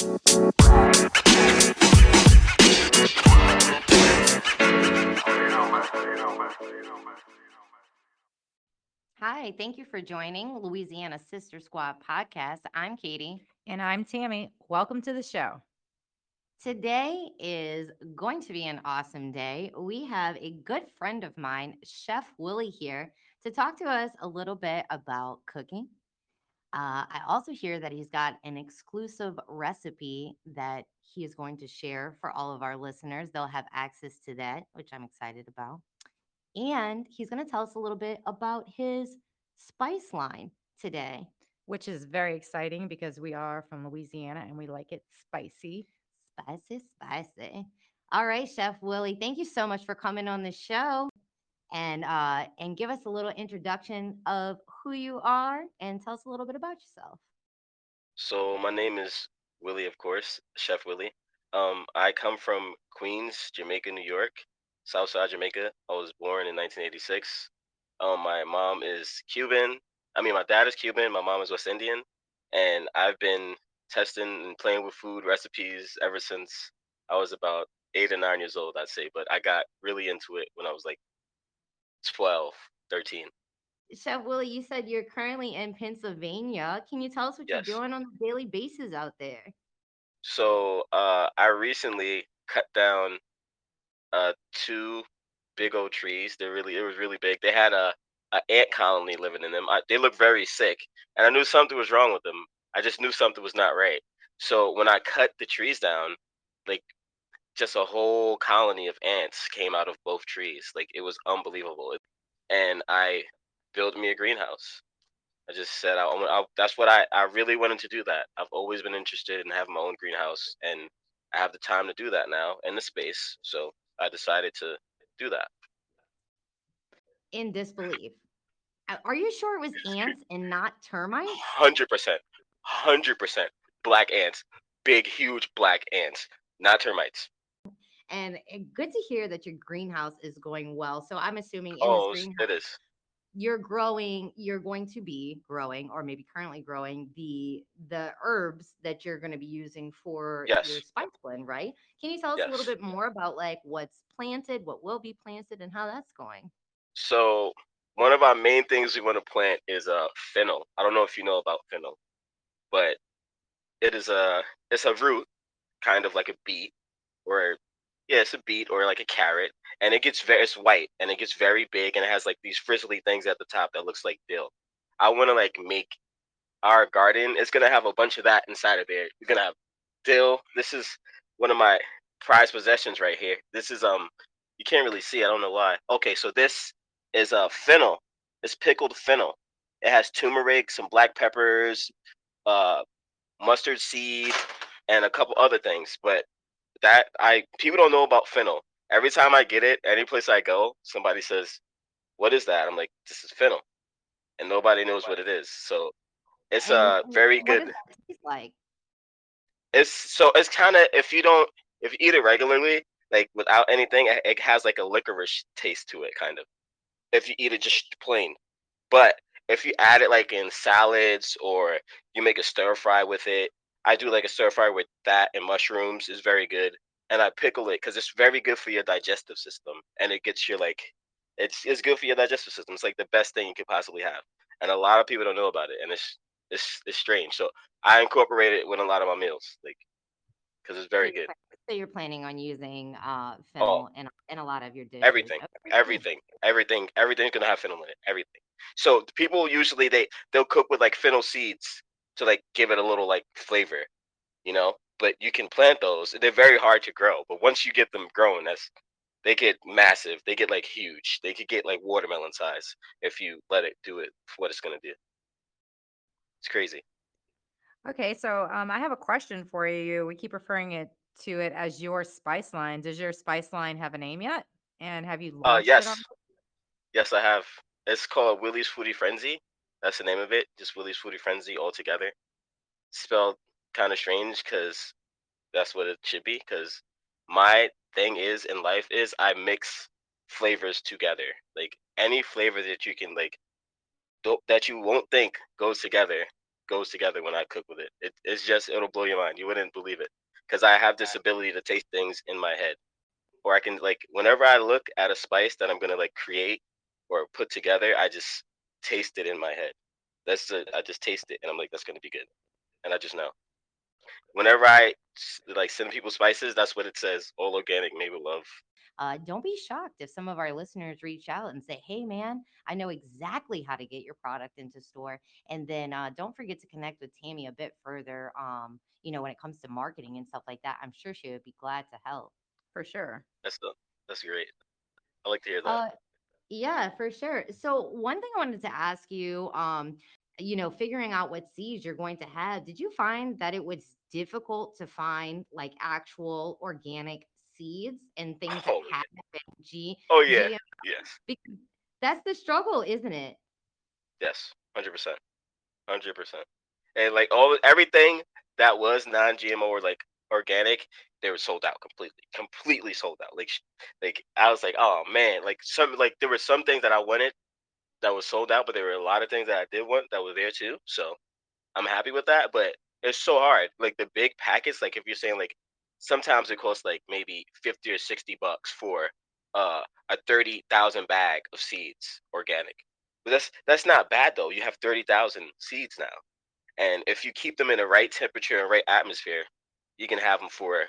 Hi, thank you for joining Louisiana Sister Squad podcast. I'm Katie. And I'm Tammy. Welcome to the show. Today is going to be an awesome day. We have a good friend of mine, Chef Willie, here to talk to us a little bit about cooking. Uh, I also hear that he's got an exclusive recipe that he is going to share for all of our listeners. They'll have access to that, which I'm excited about. And he's going to tell us a little bit about his spice line today. Which is very exciting because we are from Louisiana and we like it spicy. Spicy, spicy. All right, Chef Willie, thank you so much for coming on the show and uh and give us a little introduction of who you are and tell us a little bit about yourself. So my name is Willie, of course, Chef Willie. Um, I come from Queens, Jamaica, New York, Southside Jamaica. I was born in 1986. Um, my mom is Cuban. I mean, my dad is Cuban. My mom is West Indian, and I've been testing and playing with food recipes ever since I was about eight or nine years old, I'd say. But I got really into it when I was like 12, 13. Chef Willie, you said you're currently in Pennsylvania. Can you tell us what Yes. you're doing on a daily basis out there? So uh, I recently cut down uh, two big old trees. They're really, it was really big. They had a, a ant colony living in them. I, they looked very sick, and I knew something was wrong with them. I just knew something was not right. So when I cut the trees down, like just a whole colony of ants came out of both trees. Like it was unbelievable. And I built me a greenhouse. I just said I, I, that's what I, I really wanted to do that. I've always been interested in having my own greenhouse and I have the time to do that now and the space. So I decided to do that. In disbelief. Are you sure it was ants and not termites? 100%. 100% black ants. Big, huge black ants, not termites. And good to hear that your greenhouse is going well. So I'm assuming in Oh, this it is. you're growing you're going to be growing or maybe currently growing the the herbs that you're going to be using for your spice blend right can you tell us a little bit more about like what's planted what will be planted and how that's going So one of our main things we want to plant is uh fennel. I don't know if you know about fennel, but it is a it's a root, kind of like a beet, or yeah, it's a beet or like a carrot, and it gets very it's white and it gets very big and it has like these frizzly things at the top that looks like dill. I want to like make our garden. It's gonna have a bunch of that inside of there. You're gonna have dill. This is one of my prized possessions right here. This is um you can't really see. I don't know why. Okay, so this is a uh, fennel. It's pickled fennel. It has turmeric, some black peppers, uh, mustard seed, and a couple other things. But that I people don't know about fennel. Every time I get it, any place I go, somebody says, "What is that?" I'm like, "This is fennel," and nobody knows what it is. So it's a uh very good. does that taste like It's so it's kind of if you don't if you eat it regularly, like without anything, it, it has like a licorice taste to it, kind of. If you eat it just plain, but if you add it like in salads or you make a stir fry with it, I do like a stir fry with that and mushrooms is very good, and I pickle it because it's very good for your digestive system, and it gets your like it's it's good for your digestive system. It's like the best thing you could possibly have, and a lot of people don't know about it, and it's it's it's strange. So I incorporate it with a lot of my meals, like because it's very good. so you're planning on using uh Oh, fennel in, in a lot of your dishes everything, oh, everything, everything, everything's gonna have fennel in it. Everything. So people usually they they'll cook with like fennel seeds to like give it a little like flavor, you know. But you can plant those. They're very hard to grow, but once you get them growing, that's they get massive. They get like huge. They could get like watermelon size if you let it do it what it's gonna do. It's crazy. Okay, so um, I have a question for you. We keep referring it to it as your spice line. Does your spice line have a name yet? And have you Uh, launched it on? yes, yes, I have. It's called Willie's Foodie Frenzy. That's the name of it. Just Willie's Foodie Frenzy all together. Spelled kind of strange because that's what it should be. Because my thing is in life is I mix flavors together. Like any flavor that you can like that you won't think goes together, goes together when I cook with it. it it's just it'll blow your mind. You wouldn't believe it because I have this ability to taste things in my head, or I can like whenever I look at a spice that I'm gonna like create or put together, I just taste it in my head. That's the I just taste it and I'm like that's gonna be good, and I just know. Whenever I like send people spices, that's what it says. All organic, made with love. Uh, don't be shocked if some of our listeners reach out and say, "Hey, man, I know exactly how to get your product into store." And then uh, don't forget to connect with Tammy a bit further. Um, you know, when it comes to marketing and stuff like that, I'm sure she would be glad to help. For sure. That's the that's great. I like to hear that. Uh, yeah, for sure. So one thing I wanted to ask you, um, you know, figuring out what seeds you're going to have, did you find that it was difficult to find like actual organic seeds and things that Oh, hadn't been G? oh yeah, GM? yes. Because that's the struggle, isn't it? Yes, hundred percent, hundred percent. And like all everything that was non-GMO or like organic, they were sold out completely, completely sold out. Like, like I was like, oh man, like some like there were some things that I wanted that was sold out, but there were a lot of things that I did want that were there too. So I'm happy with that. But it's so hard. Like the big packets, like if you're saying like sometimes it costs like maybe fifty or sixty bucks for uh a thirty thousand bag of seeds organic. But that's that's not bad though. You have thirty thousand seeds now, and if you keep them in the right temperature and right atmosphere, you can have them for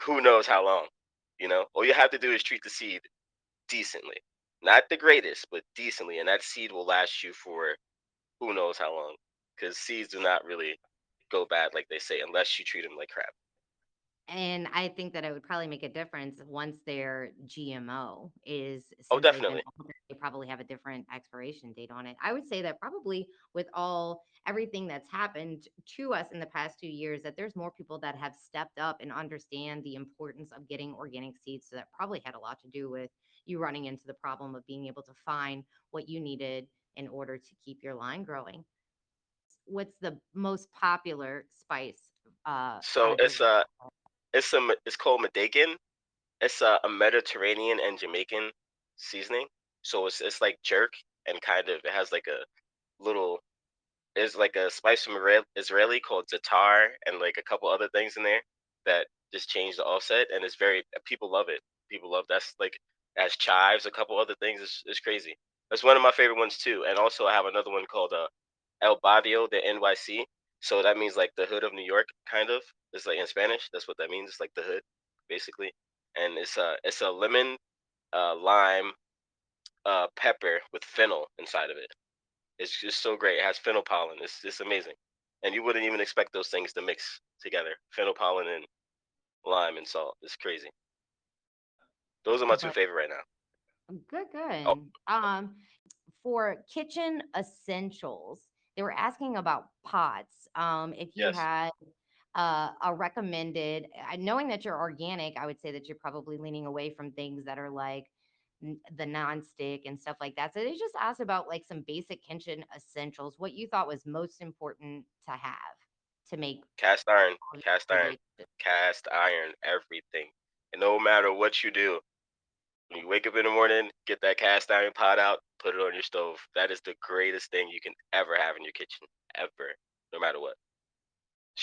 who knows how long. You know, all you have to do is treat the seed decently, not the greatest, but decently, and that seed will last you for who knows how long. Because seeds do not really go bad like they say unless you treat them like crap. And I think that it would probably make a difference once their GMO is. Oh, definitely. Probably have a different expiration date on it. I would say that probably with all everything that's happened to us in the past two years, that there's more people that have stepped up and understand the importance of getting organic seeds. So that probably had a lot to do with you running into the problem of being able to find what you needed in order to keep your line growing. What's the most popular spice? Uh, So it's uh it's a it's called Medakin. It's a, a Mediterranean and Jamaican seasoning. So it's it's like jerk and kind of it has like a little it's like a spice from Isra- Israeli called zatar and like a couple other things in there that just change the offset and it's very people love it. People love that's like as chives, a couple other things. It's, it's crazy. That's one of my favorite ones too. And also I have another one called uh, El Barrio de NYC. So that means like the hood of New York, kind of. It's like in Spanish. That's what that means. It's like the hood, basically. And it's a it's a lemon, uh, lime, uh, pepper with fennel inside of it. It's just so great. It has fennel pollen. It's it's amazing, and you wouldn't even expect those things to mix together. Fennel pollen and lime and salt. It's crazy. Those are my two favorite right now. Good, Oh. good. Um, for kitchen essentials, they were asking about pots. Um, if you Yes. had uh, a recommended, uh, knowing that you're organic, I would say that you're probably leaning away from things that are like the nonstick and stuff like that. So they just asked about like some basic kitchen essentials, what you thought was most important to have to make Cast iron, cast iron. cast iron, everything. And no matter what you do, when you wake up in the morning, get that cast iron pot out, put it on your stove. That is the greatest thing you can ever have in your kitchen, ever, no matter what.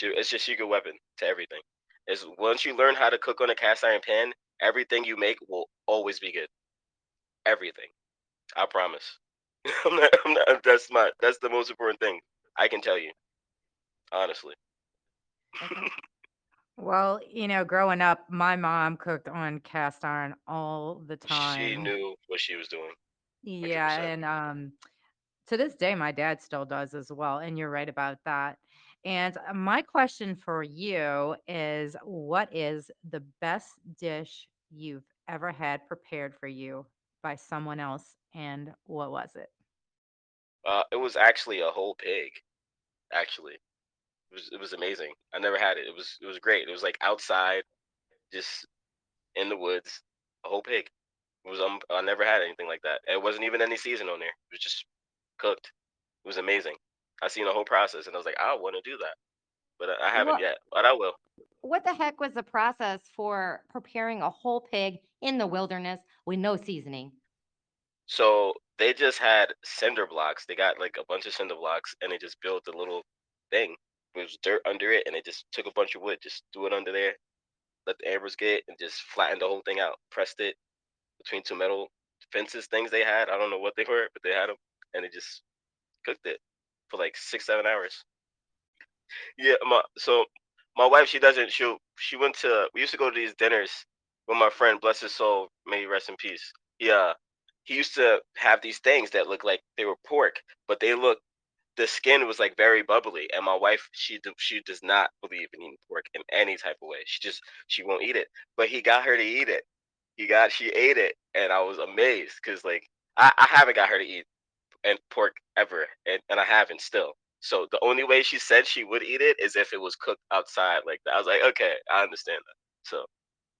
It's just your good weapon to everything. Is once you learn how to cook on a cast iron pan, everything you make will always be good. Everything, I promise. I'm not, I'm not, that's my that's the most important thing I can tell you, honestly. Okay. Well, you know, growing up, my mom cooked on cast iron all the time. She knew what she was doing. Yeah, 100%. and um, to this day, my dad still does as well. And you're right about that. And uh, my question for you is, what is the best dish you've ever had prepared for you by someone else, and what was it? Uh, it was actually a whole pig. Actually, it was it was amazing. I never had it. It was it was great. It was like outside, just in the woods, a whole pig. It was um I never had anything like that. It wasn't even any season on there. It was just cooked. It was amazing. I seen the whole process and I was like, I want to do that, but I, I haven't What yet. But I will. what the heck was the process for preparing a whole pig in the wilderness with no seasoning? So they just had cinder blocks. They got like a bunch of cinder blocks and they just built a little thing. It was dirt under it, and they just took a bunch of wood, just threw it under there, let the embers get, and just flattened the whole thing out. Pressed it between two metal fences things they had. I don't know what they were, but they had them, and they just cooked it for like six, seven hours. Yeah, my so my wife, she doesn't. She she went to. We used to go to these dinners with my friend, bless his soul, may he rest in peace. Yeah, uh, he used to have these things that look like they were pork, but they look. The skin was like very bubbly, and my wife, she she does not believe in eating pork in any type of way. She just she won't eat it. But he got her to eat it. He got she ate it, and I was amazed because like I, I haven't got her to eat and pork ever, and, and I haven't still. So the only way she said she would eat it is if it was cooked outside like that. I was like, okay, I understand that. So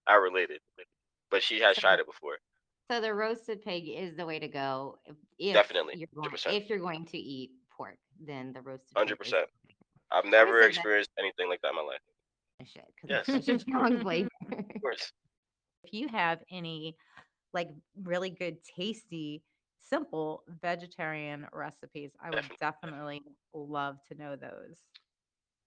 I related, but she has tried it before. So the roasted pig is the way to go. if- If Definitely, you're going, 100%. if you're going to eat pork, then the roasted. pig Hundred is percent. the way to I've never that- experienced anything like that in my life. go. Shit, 'cause Yes. it's such a strong flavor. Of course. If you have any like really good, tasty, simple vegetarian recipes, I would Definitely. definitely love to know those.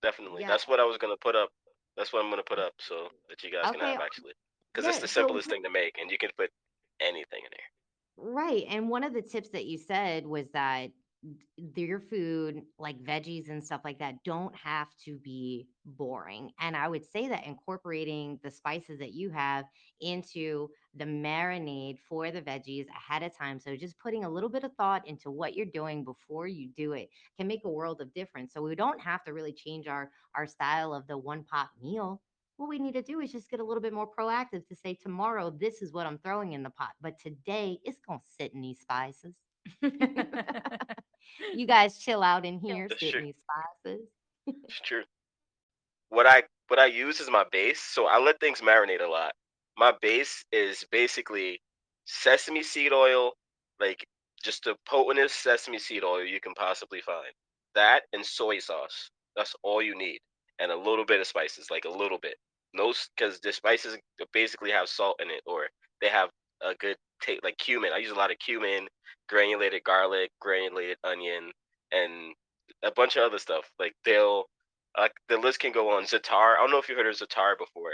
Definitely. Yeah. That's what I was gonna put up. That's what I'm gonna put up so that you guys can have actually. Because yeah, it's the simplest wh- thing to make and you can put anything in there. Right. And one of the tips that you said was that your food, like veggies and stuff like that, don't have to be boring. And I would say that incorporating the spices that you have into the marinade for the veggies ahead of time. So just putting a little bit of thought into what you're doing before you do it can make a world of difference. So we don't have to really change our our style of the one pot meal. What we need to do is just get a little bit more proactive to say tomorrow this is what I'm throwing in the pot, but today it's gonna sit in these spices. You guys chill out in here, That's sit true. in these spices. It's true. What I what I use is my base, so I let things marinate a lot. My base is basically sesame seed oil, like just the potentest sesame seed oil you can possibly find. That and soy sauce. That's all you need, and a little bit of spices, like a little bit. No, because the spices basically have salt in it, or they have a good taste, like cumin. I use a lot of cumin, granulated garlic, granulated onion, and a bunch of other stuff. Like they'll uh, the list can go on. Zatar. I don't know if you heard of Zatar before,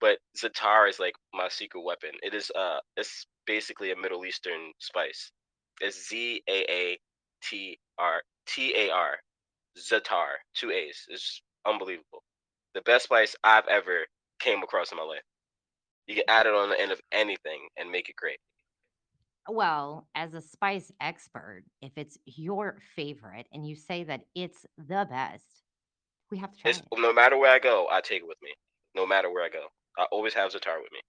but Zatar is like my secret weapon. It is uh, it's basically a Middle Eastern spice. It's Z A A T R T A R. Zatar, two A's. It's unbelievable. The best spice I've ever came across in my life. You can add it on the end of anything and make it great. Well, as a spice expert, if it's your favorite and you say that it's the best, we have to try It's it. no matter where I go, I take it with me. No matter where I go, I always have Zatar with me.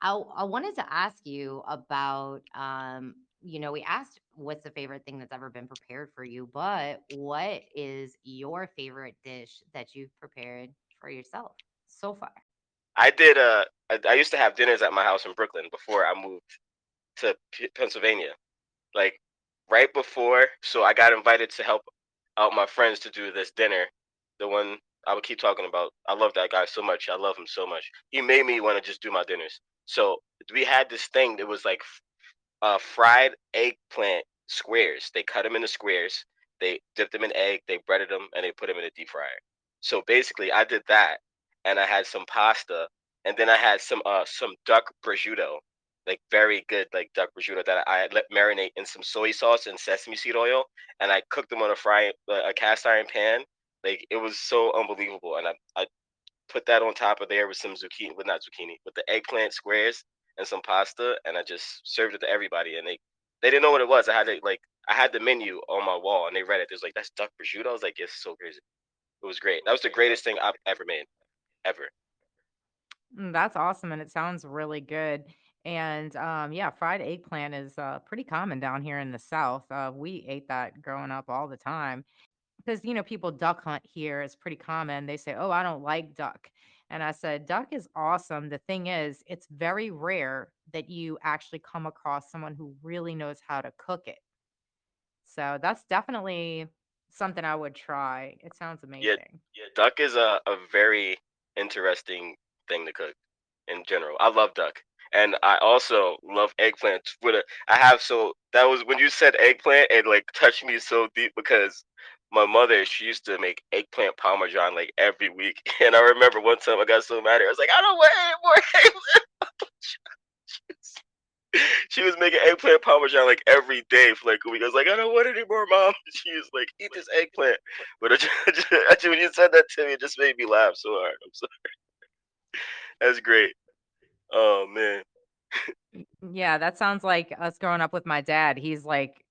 I, I wanted to ask you about, um, you know, we asked what's the favorite thing that's ever been prepared for you, but what is your favorite dish that you've prepared for yourself so far? I did. Uh, I, I used to have dinners at my house in Brooklyn before I moved to P- Pennsylvania. Like right before, so I got invited to help out my friends to do this dinner. The one I would keep talking about. I love that guy so much. I love him so much. He made me want to just do my dinners. So we had this thing that was like uh, fried eggplant squares. They cut them into squares. They dipped them in egg. They breaded them and they put them in a deep fryer. So basically, I did that, and I had some pasta, and then I had some uh some duck prosciutto, like very good like duck prosciutto that I let marinate in some soy sauce and sesame seed oil, and I cooked them on a fry uh, a cast iron pan. Like it was so unbelievable, and I I put that on top of there with some zucchini, with not zucchini, with the eggplant squares and some pasta, and I just served it to everybody, and they they didn't know what it was. I had it like I had the menu on my wall, and they read it. It was like that's duck prosciutto. I was like, it's so crazy. It was great. That was the greatest thing I've ever made, ever. Mm, That's awesome, and it sounds really good. And um, yeah, fried eggplant is uh, pretty common down here in the South. Uh, we ate that growing up all the time because you know people duck hunt here is pretty common. They say, "Oh, I don't like duck," and I said, "Duck is awesome. The thing is, it's very rare that you actually come across someone who really knows how to cook it. So that's definitely something I would try. It sounds amazing. Yeah, duck is a, a very interesting thing to cook in general. I love duck. And I also love eggplant a I have so that was when you said eggplant it like touched me so deep because my mother, she used to make eggplant parmesan like every week. And I remember one time I got so mad at her. I was like, I don't want any more eggplant. She was, making eggplant parmesan like every day for like a week. I was like, I don't want any more, mom. She was like, eat this eggplant. But I when you said that to me, it just made me laugh so hard. I'm sorry. That's great. Oh man. Yeah, that sounds like us growing up with my dad. He's like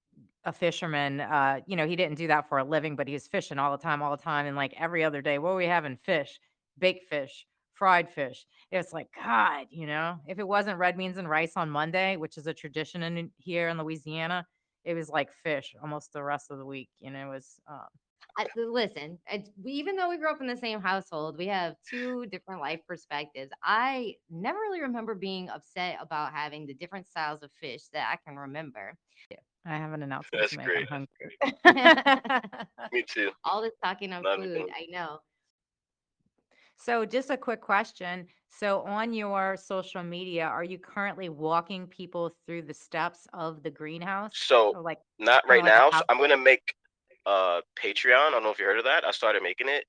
a fisherman. Uh, you know, he didn't do that for a living, but he's fishing all the time, all the time. And like every other day, what are we having? Fish, baked fish, fried fish. It's like, God, you know, if it wasn't red beans and rice on Monday, which is a tradition in here in Louisiana, it was like fish almost the rest of the week. You know, it was um, I, listen, it's- even though we grew up in the same household, we have two different life perspectives. I never really remember being upset about having the different styles of fish that I can remember. I have an announcement That's to make. great. I'm hungry. Me too. All this talking of Love food, love I know. So, just a quick question. So, on your social media, are you currently walking people through the steps of the greenhouse? So Or like, not right like now. So I'm gonna make uh Patreon. I don't know if you heard of that. I started making it.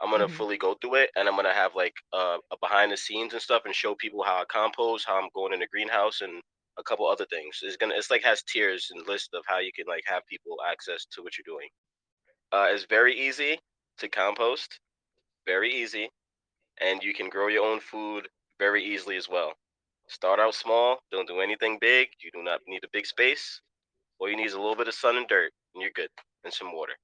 I'm gonna Mhm. fully go through it, and I'm gonna have like uh, a behind the scenes and stuff, and show people how I compost, how I'm going in the greenhouse, and a couple other things. It's gonna it's like has tiers and list of how you can like have people access to what you're doing. Uh, it's very easy to compost, very easy, and you can grow your own food very easily as well. Start out small. Don't do anything big. You do not need a big space. All you need is a little bit of sun and dirt, and you're good, and some water.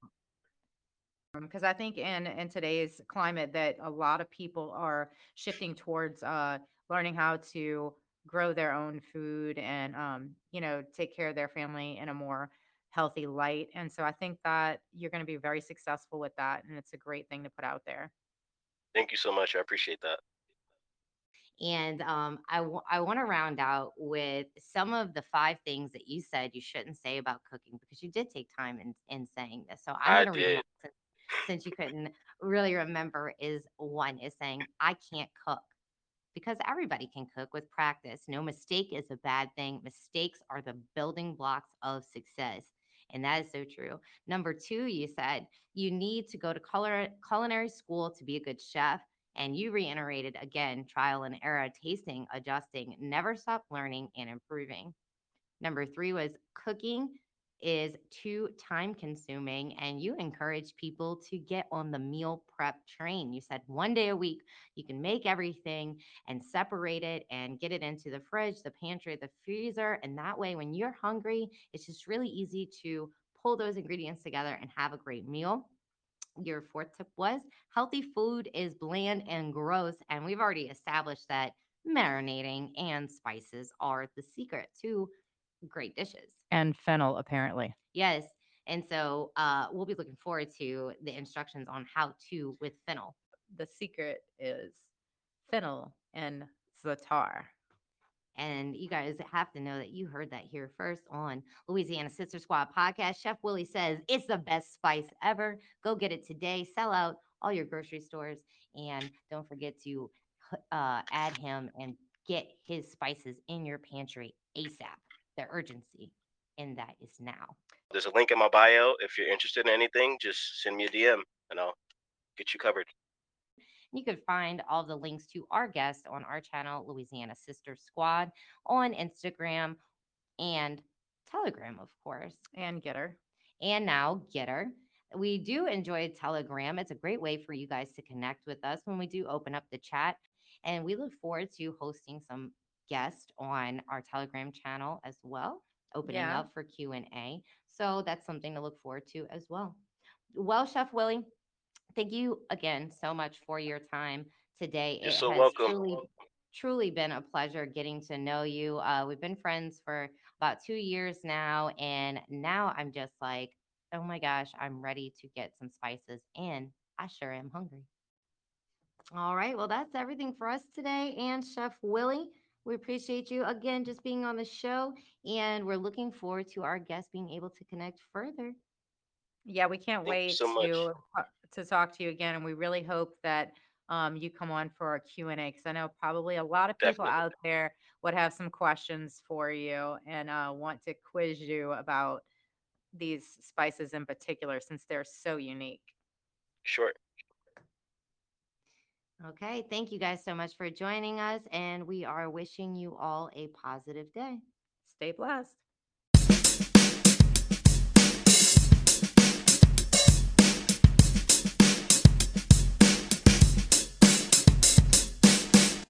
because I think in in today's climate that a lot of people are shifting towards uh, learning how to grow their own food and um, you know take care of their family in a more healthy light. And so I think that you're going to be very successful with that, and it's a great thing to put out there. Thank you so much. I appreciate that. And um, I, w- I want to round out with some of the five things that you said you shouldn't say about cooking because you did take time in, in saying this. So I I'm going to read since, since you couldn't really remember. Is one is saying I can't cook because everybody can cook with practice. No mistake is a bad thing. Mistakes are the building blocks of success. And that is so true. Number two, you said you need to go to color, culinary school to be a good chef. And you reiterated again trial and error, tasting, adjusting, never stop learning and improving. Number three was cooking is too time consuming and you encourage people to get on the meal prep train. You said one day a week you can make everything and separate it and get it into the fridge, the pantry, the freezer. And that way, when you're hungry, it's just really easy to pull those ingredients together and have a great meal. Your fourth tip was healthy food is bland and gross. And we've already established that marinating and spices are the secret to great dishes. And fennel, apparently. Yes. And so uh, we'll be looking forward to the instructions on how to with fennel. The secret is fennel and za'atar. And you guys have to know that you heard that here first on Louisiana Sister Squad podcast. Chef Willie says it's the best spice ever. Go get it today. Sell out all your grocery stores. And don't forget to uh, add him and get his spices in your pantry ASAP. The urgency in that is now. There's a link in my bio. If you're interested in anything, just send me a DM, and I'll get you covered. You can find all the links to our guests on our channel, Louisiana Sister Squad, on Instagram and Telegram, of course. And GETTR. and now GETTR. We do enjoy Telegram. It's a great way for you guys to connect with us when we do open up the chat. And we look forward to hosting some guests on our Telegram channel as well, opening Yeah. up for Q&A. So that's something to look forward to as well. Well, Chef Willie, thank you again so much for your time today. You're It so has welcome. Truly, truly been a pleasure getting to know you. Uh, we've been friends for about two years now, and now I'm just like, oh my gosh, I'm ready to get some spices, and I sure am hungry. All right, well, that's everything for us today, and Chef Willie. We appreciate you again just being on the show, and we're looking forward to our guests being able to connect further. Yeah, we can't Thank you wait so much. to to talk to you again, and we really hope that um, you come on for a Q and A because I know probably a lot of people Definitely. out there would have some questions for you and uh, want to quiz you about these spices in particular since they're so unique. Sure. Okay. Thank you guys so much for joining us. And we are wishing you all a positive day. Stay blessed.